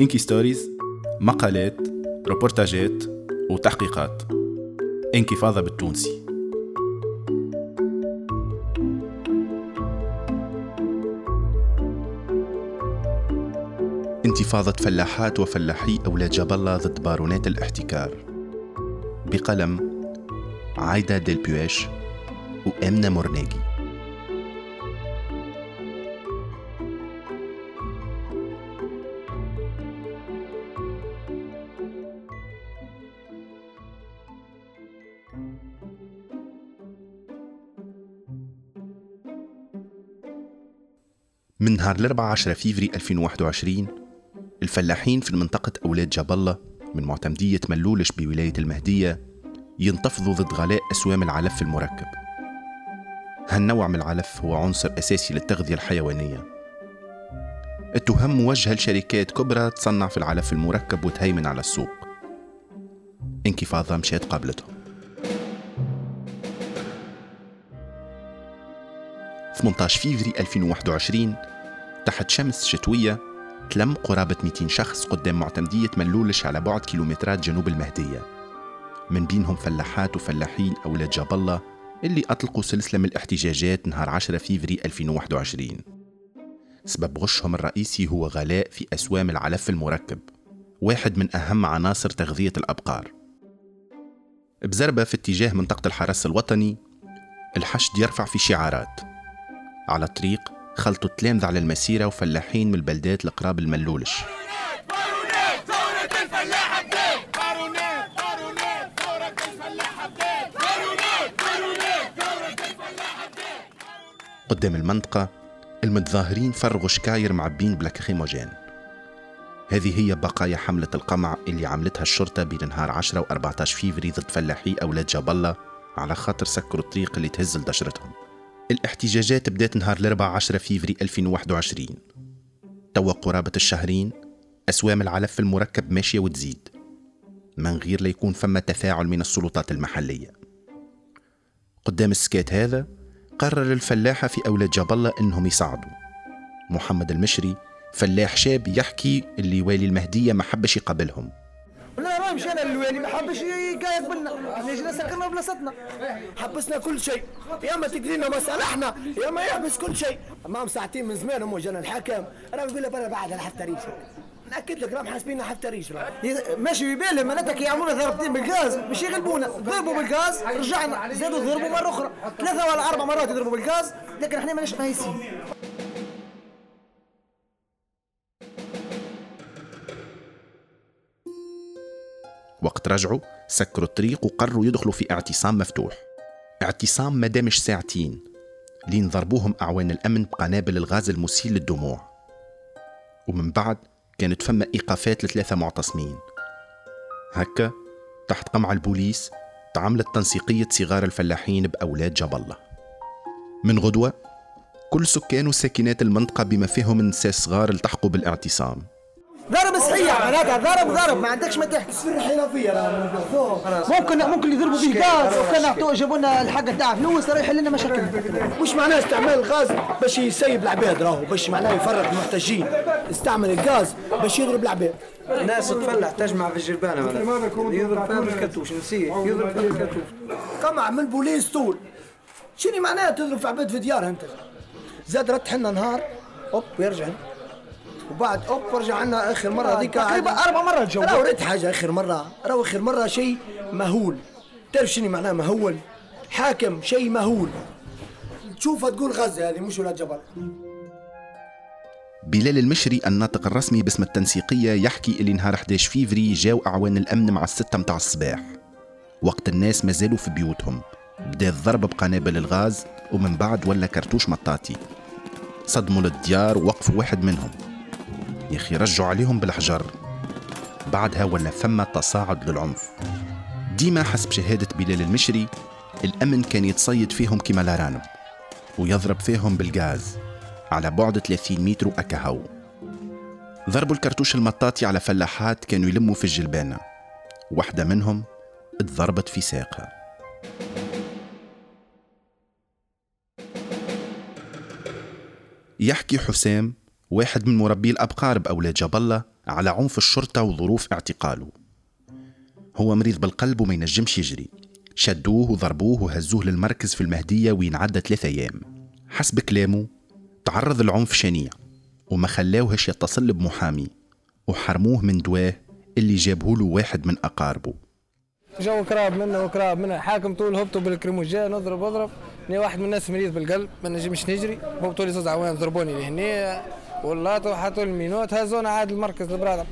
Inky Stories مقالات روبورتاجات وتحقيقات. إنكفاضة بالتونسي. انتفاضة فلاحات وفلاحي أولاد جاب الله ضد بارونات الاحتكار. بقلم عايدة ديل بيوش وأمنة مرناجي من نهار الأربعة عشرة فيفري 2021 الفلاحين في منطقة أولاد جاب الله من معتمدية ملولش بولاية المهدية ينتفضوا ضد غلاء أسوام العلف المركب. هالنوع من العلف هو عنصر أساسي للتغذية الحيوانية. التهم موجهة لشركات كبرى تصنع في العلف المركب وتهيمن على السوق. انكفاضة مشات قابلتهم. 18 فيفري 2021 تحت شمس شتوية تلم قرابة 200 شخص قدام معتمدية ملولش على بعد كيلومترات جنوب المهدية. من بينهم فلاحات وفلاحين أولاد جاب الله اللي أطلقوا سلسلة من الاحتجاجات نهار 10 فيفري 2021 سبب غشهم الرئيسي هو غلاء في أسوام العلف المركب واحد من أهم عناصر تغذية الأبقار. بزربة في اتجاه منطقة الحرس الوطني الحشد يرفع في شعارات. على الطريق خلطوا تلامذة على المسيرة وفلاحين من البلدات القراب الملولش. قدام المنطقة المتظاهرين فرغوا شكاير معبين بلاكريموجين هذه هي بقايا حملة القمع اللي عملتها الشرطة بين نهار 10 و 14 فيفري ضد فلاحي أولاد جاب الله على خاطر سكروا الطريق اللي تهز لدشرتهم. الاحتجاجات بدأت نهار الأربعاء 10 فيفري 2021 توا قرابة الشهرين أسوام العلف المركب ماشية وتزيد من غير ليكون فما تفاعل من السلطات المحلية. قدام السكات هذا قرر الفلاحة في أولاد جاب الله إنهم يصعدوا محمد المشري فلاح شاب يحكي اللي والي المهدية ما حبش يقابلهم. لا ما مشينا للوالي ما حبش يقايد بنا نجي سكرنا بلاصتنا. حبسنا كل شيء. يا ما تقرينا مصالحنا يا ما يحبس كل شيء. أمام ساعتين من زمان هم جانا الحكم. أنا نقول له برا بعد الحفتريش ناكد لك راهم حاسبيننا حفتريش ماشي ببالهم معناتها يعملونا ضربتين بالغاز. باش يغلبونا. ضربوا بالغاز رجعنا. زادوا ضربوا مرة أخرى. ثلاثة ولا أربع مرات يضربوا بالغاز لكن إحنا ماناش مهيسين وقت رجعوا. سكروا الطريق وقرروا يدخلوا في اعتصام مفتوح. اعتصام ما دامش ساعتين. لين ضربوهم أعوان الأمن بقنابل الغاز المسيل للدموع. ومن بعد كانت فما إيقافات لثلاثة معتصمين. هكا تحت قمع البوليس تعاملت تنسيقية صغار الفلاحين بأولاد الله. من غدوة كل سكان وساكنات المنطقة بما فيهم النساء الصغار التحقوا بالاعتصام. معناتها ضرب ضرب. ما عندكش ما تحكي. سر حرفيه ممكن ممكن يضربوا به غاز وكان عطوه جابوا لنا الحاجة تاع فلوس راه يحل لنا مشاكل. مش معناه استعمال الغاز باش يسيب العباد راهو باش معناه يفرق المحتاجين. استعمل الغاز باش يضرب العباد. ناس تفلح تجمع في الجربانه يضرب فيها بالكتوش نسيه يضرب فيها بالكتوش قمع من البوليس طول. شنو معناها تضرب في عباد في ديارها انت؟ زاد رد حنا نهار اوب ويرجع. وبعد أوب رجع عنا آخر مرة هذيك. تقريبا أربع مرات جو راهو ريت حاجة آخر مرة. راهو آخر مرة شيء مهول. تعرف شنو معناه مهول؟ حاكم شيء مهول. تشوفها تقول غزة هذه مش ولاد جبل. بلال المشري الناطق الرسمي باسم التنسيقية يحكي اللي نهار 11 فيفري جاو أعوان الأمن مع الستة متاع الصباح. وقت الناس مازالوا في بيوتهم. بدأ الضرب بقنابل الغاز ومن بعد ولا كرتوش مطاطي. صدموا للديار ووقفوا واحد منهم. يا أخي رجعوا عليهم بالحجر. بعدها ولا ثم تصاعد للعنف. ديما حسب شهادة بلال المشري الأمن كان يتصيد فيهم كما الأرانب ويضرب فيهم بالغاز على بعد 30 متر أكهو ضربوا الكرتوش المطاطي على فلاحات كانوا يلموا في الجلبانة. واحدة منهم اتضربت في ساقها. يحكي حسام واحد من مربي الأبقار بأولاد الله على عنف الشرطة وظروف اعتقاله. هو مريض بالقلب وما ينجمش يجري. شدوه وضربوه وهزوه للمركز في المهدية وين عدى ثلاثة أيام. حسب كلامه تعرض لعنف شنيع وما خلاوهش يتصل بمحامي وحرموه من دواة اللي جابه له واحد من أقاربه. جو كراب منا وكراب منا. حاكم طول هبطوا بال lacrymogène نضرب اضرب. آني واحد من الناس مريض بالقلب ما نجمش نجري. هبطوا لي زوز عوان ضربوني لهنا. والله حطوا ال menottes هزونا عاد لمركز البرادعة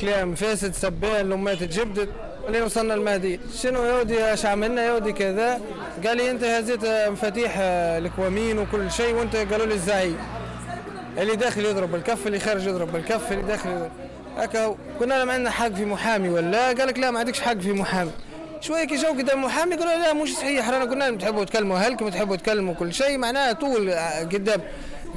كلام فاسد سبان لمات تجبدت اللي وصلنا المهدي. شنو يودي؟ اش عملنا؟ يودي كذا. قال لي انت هزيت مفاتيح الكوامين وكل شيء وانت قالوا لي الزعيم. اللي داخل يضرب بالكف اللي خارج يضرب بالكف اللي داخل هكا قلنا لهم عندنا حق في محامي ولا؟ قال لك لا ما عندكش حق في محامي. شوية كي جاو قدام محامي قالوا لا مش صحيح. رانا لهم تحبوا تكلموا أهلكم تحبوا تكلموا كل شيء معناها طول قدام.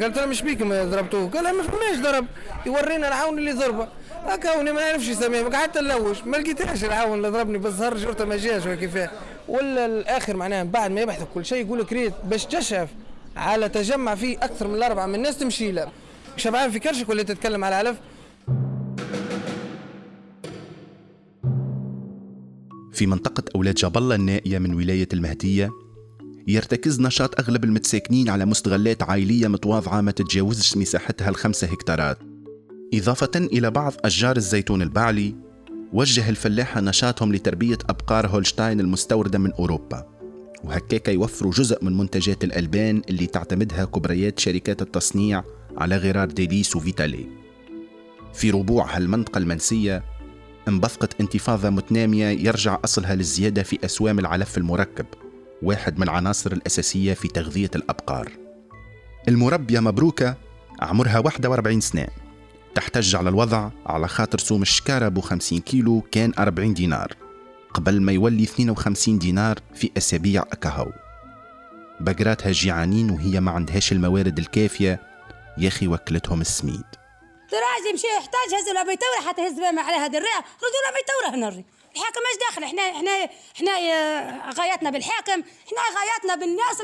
قالت أنا مش بيكم ضربتوه. قال ما فماش ضرب. يورينا العون اللي ضربه. هكا ما نعرفش يسميه قعدت نلوش. ما لقيتهاش العون اللي ضربني. بالزهر جرته ما جاش كيفاه ولا الآخر معناها بعد ما يبحث كل شيء يقول لك ريت باش تشرف على تجمع فيه أكثر من الأربعة من الناس تمشي له. شبعان في كرشك ولا تتكلم على علف في منطقة أولاد الله النائية من ولاية المهدية يرتكز نشاط أغلب المتساكنين على مستغلات عائلية متواضعة ما تتجاوزش مساحتها الخمسة هكتارات. إضافة إلى بعض أشجار الزيتون البعلي وجه الفلاحة نشاطهم لتربية أبقار هولشتاين المستوردة من أوروبا. وهكاك يوفروا جزء من منتجات الألبان اللي تعتمدها كبريات شركات التصنيع على غرار ديليس وفيتالي في ربوع هالمنطقة المنسية انبثقت انتفاضة متنامية يرجع أصلها للزيادة في أسوام العلف المركب. واحد من العناصر الأساسية في تغذية الأبقار. المربية مبروكة عمرها 41 سنة. تحتج على الوضع على خاطر سوم الشكارة بو 50 كيلو كان 40 دينار قبل ما يولي 52 دينار في أسابيع أكهو بقراتها جيعانين وهي ما عندهاش الموارد الكافية. يا أخي وكلتهم السميد. تراجي مشي يحتاج هز ولا بيتورة حتى هز على هذه الرئة. ردوا لا بيتورة هنا الحاكم مش داخل؟ إحنا إحنا إحنا غايتنا بالحاكم إحنا غايتنا بالناس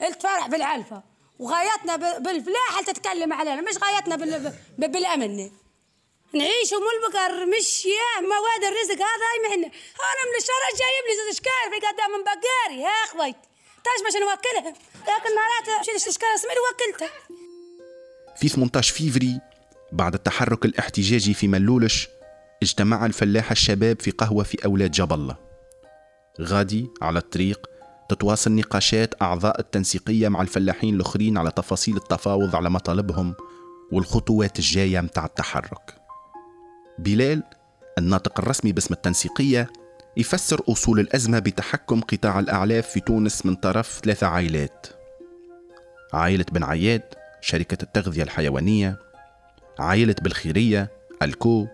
اللي تفرح بالعلفة وغايتنا بالفلاح اللي تتكلم علينا مش غايتنا بالأمن. نعيش من البقر مش يا مواد الرزق هذا يمهن. أنا من الشارع جايب لي زوج أشكال في قدام من بقاري. يا أخوي تاج باش نوكلها؟ لكن نهارات مشيت أشكال سمير وكلته. في 18 فيفري بعد التحرك الاحتجاجي في ملولش اجتمع الفلاحة الشباب في قهوة في أولاد الله غادي على الطريق تتواصل نقاشات أعضاء التنسيقية مع الفلاحين الآخرين على تفاصيل التفاوض على مطالبهم والخطوات الجاية متاع التحرك. بلال الناطق الرسمي باسم التنسيقية يفسر أصول الأزمة بتحكم قطاع الأعلاف في تونس من طرف ثلاثة عائلات. عائلة بن عياد شركة التغذية الحيوانية. عائلة بالخيرية الكو.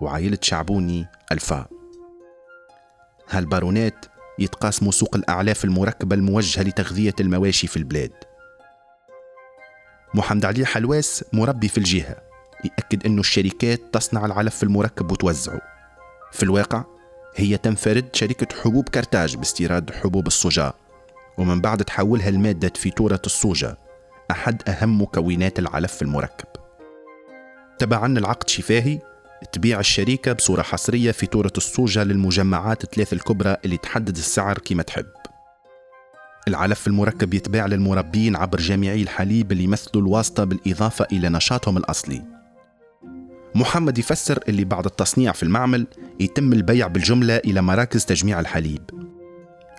وعائلة شعبوني ألفا. هالبارونات يتقاسموا سوق الأعلاف المركبة الموجهة لتغذية المواشي في البلاد. محمد علي حلواس مربي في الجهة يأكد أنه الشركات تصنع العلف المركب وتوزعه. في الواقع هي تنفرد شركة حبوب كرتاج باستيراد حبوب الصوجا ومن بعد تحولها لمادة فيتورة الصوجا أحد أهم مكونات العلف المركب. تبعا العقد شفاهي تبيع الشركة بصورة حصرية فاتورة الصوجة للمجمعات الثلاث الكبرى اللي تحدد السعر كما تحب. العلف المركب يتباع للمربين عبر جامعي الحليب اللي يمثلوا الواسطة بالإضافة إلى نشاطهم الأصلي. محمد يفسر اللي بعد التصنيع في المعمل يتم البيع بالجملة إلى مراكز تجميع الحليب.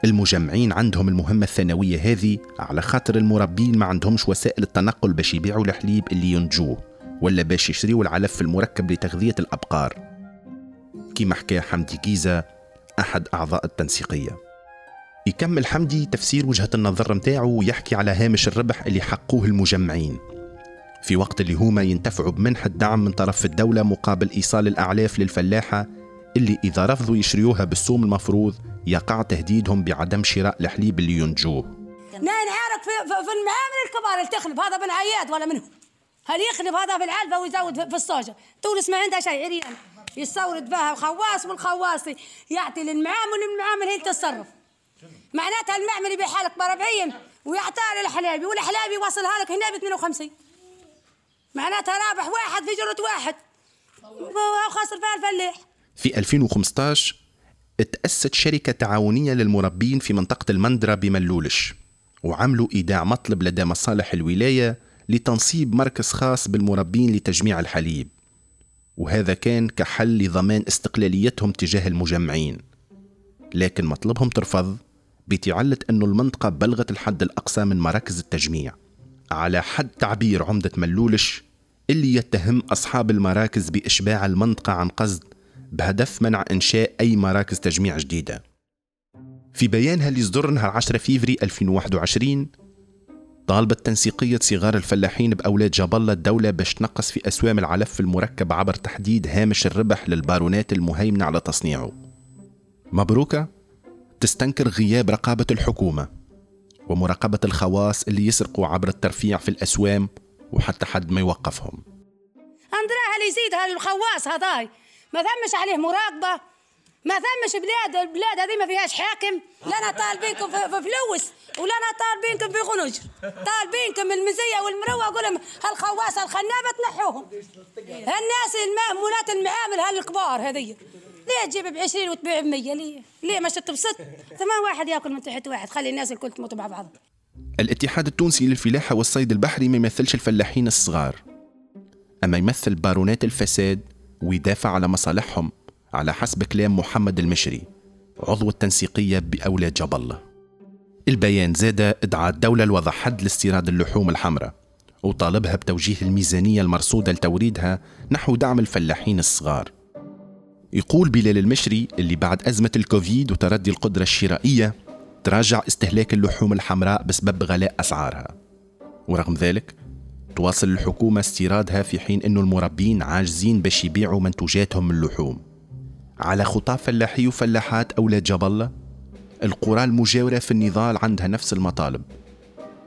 المجمعين عندهم المهمة الثانوية هذه على خاطر المربين ما عندهمش وسائل التنقل باش يبيعوا الحليب اللي ينتجوه ولا باش يشريوا العلف المركب لتغذية الأبقار. كما حكى حمدي جيزة أحد أعضاء التنسيقية. يكمل حمدي تفسير وجهة النظر متاعه ويحكي على هامش الربح اللي حقوه المجمعين. في وقت اللي هما ينتفعوا بمنحة دعم من طرف الدولة مقابل إيصال الأعلاف للفلاحة اللي إذا رفضوا يشريوها بالسوم المفروض يقع تهديدهم بعدم شراء الحليب اللي ينتجوه نعرف في, في المعامل الكبار اللي تخلف هذا بن عياد ولا منهم هل يخلف هذا في العلبة ويزود في الصوجة؟ تونس ما عندها شيء عريان. يستورد بها خواص والخواص يعطي للمعامل والمعامل هي تتصرف معناتها المعمل يبيعها لك ب 40 ويعطيها للحلابي والحلابي يوصلها لك هنا ب 52 معناتها رابح واحد في جرة واحد. وخسر فيها الفلاح في 2015 تأسست شركة تعاونية للمربين في منطقة المندرة بملولش وعملوا إيداع مطلب لدى مصالح الولاية لتنصيب مركز خاص بالمربين لتجميع الحليب. وهذا كان كحل لضمان استقلاليتهم تجاه المجمعين. لكن مطلبهم ترفض بتعلة أن المنطقة بلغت الحد الأقصى من مراكز التجميع على حد تعبير عمدة ملولش اللي يتهم أصحاب المراكز بإشباع المنطقة عن قصد بهدف منع إنشاء أي مراكز تجميع جديدة. في بيانها اللي صدر نهار 10 فيفري 2021 طالبت تنسيقية صغار الفلاحين بأولاد الله الدولة باش تنقص في أسوام العلف المركب عبر تحديد هامش الربح للبارونات المهيمنة على تصنيعه. مبروكة؟ تستنكر غياب رقابة الحكومة ومراقبة الخواص اللي يسرقوا عبر الترفيع في الأسوام وحتى حد ما يوقفهم. اندراها اللي يزيد هالخواص هذاي ما ثمش عليه مراقبة. ما ثمش بلاد البلاد هذه ما فيهاش حاكم. لا طالبينكم في فلوس ولا طالبينكم في غنوج. طالبينكم المزية والمروة أقول لهم هالخواص الخنابة تنحوهم. هالناس المأمونات المعامل هالكبار هذه ليه تجيب ب 20 وتبيع ب 100 ليه؟ ليه مش تبسط؟ ثمان واحد ياكل من تحت واحد. خلي الناس الكل تموت مع بعضها الاتحاد التونسي للفلاحة والصيد البحري ما يمثلش الفلاحين الصغار أما يمثل بارونات الفساد ويدافع على مصالحهم على حسب كلام محمد المشري عضو التنسيقية بأولاد جاب الله البيان زاد ادعى الدولة لوضع حد لاستيراد اللحوم الحمراء وطالبها بتوجيه الميزانية المرصودة لتوريدها نحو دعم الفلاحين الصغار. يقول بلال المشري اللي بعد أزمة الكوفيد وتردي القدرة الشرائية تراجع استهلاك اللحوم الحمراء بسبب غلاء أسعارها. ورغم ذلك تواصل الحكومة استيرادها في حين أن المربين عاجزين باش يبيعوا منتوجاتهم من اللحوم. على خطى فلاحي وفلاحات أولاد جبلة القرى المجاورة في النضال عندها نفس المطالب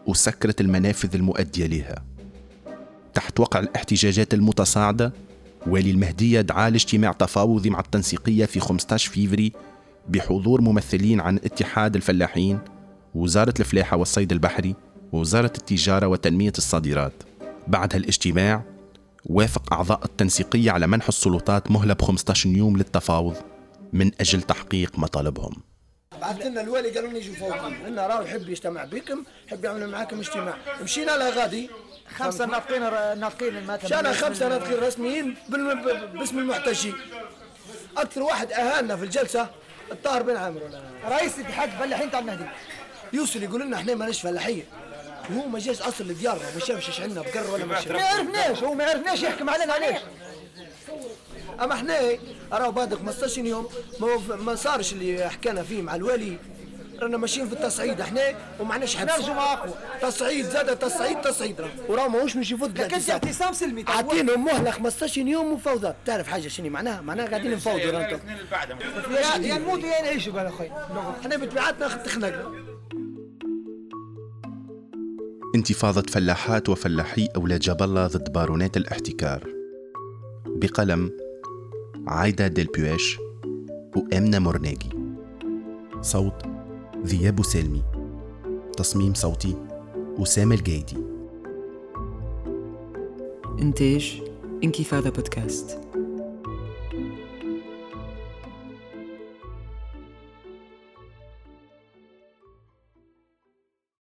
وسكرت المنافذ المؤدية لها تحت وقع الاحتجاجات المتصاعدة والي المهدية دعا لاجتماع تفاوضي مع التنسيقية في 15 فيفري بحضور ممثلين عن اتحاد الفلاحين وزارة الفلاحة والصيد البحري ووزارة التجارة وتنمية الصادرات. بعد هالاجتماع وافق أعضاء التنسيقية على منح السلطات مهلة ب 15 يوم للتفاوض من أجل تحقيق مطالبهم. بعث لنا الوالي قالوا لنا يجوا فوقي لنا راهو يحب يجتمع بكم يحب يعمل معاكم اجتماع. مشينا لها غادي. خمسة ناطقين ناطقين مشانا خمسة ناطقين رسميين باسم المحتجين. أكثر واحد أهانا في الجلسة الطاهر بن عامر. رئيس اتحاد الفلاحين تاع النهدي. يوصل يقول لنا إحنا ماناش فلاحيه وهو ما جاش أصل لديارنا ما شافش إيش عندنا بقر ولا ما ما عرفناش هو ما عرفناش يحكم علينا علاش أما إحنا راهو بعد 15 يوم ما, ما صارش اللي حكينا فيه مع الوالي رانا ماشيين في التصعيد إحنا وما عندناش حبس نرجو اقوى تصعيد زاد تصعيد تصعيد وراه ماهوش مش يفوت لكن اعتصام سلمي عاطينهم مهله 15 يوم مفاوضات تعرف حاجة شنو معناها؟ معناها قاعدين نفاوضوا يا نموتوا يا نعيشوا قال أخوي. إحنا بطبيعتنا تخنق انتفاضة فلاحات وفلاحي أولاد جبلة ضد بارونات الاحتكار. بقلم عايدة ديل بيوش وأمنة مرناجي صوت ذياب سالمي تصميم صوتي أسامة الجايدي إنتاج انكفاضة بودكاست.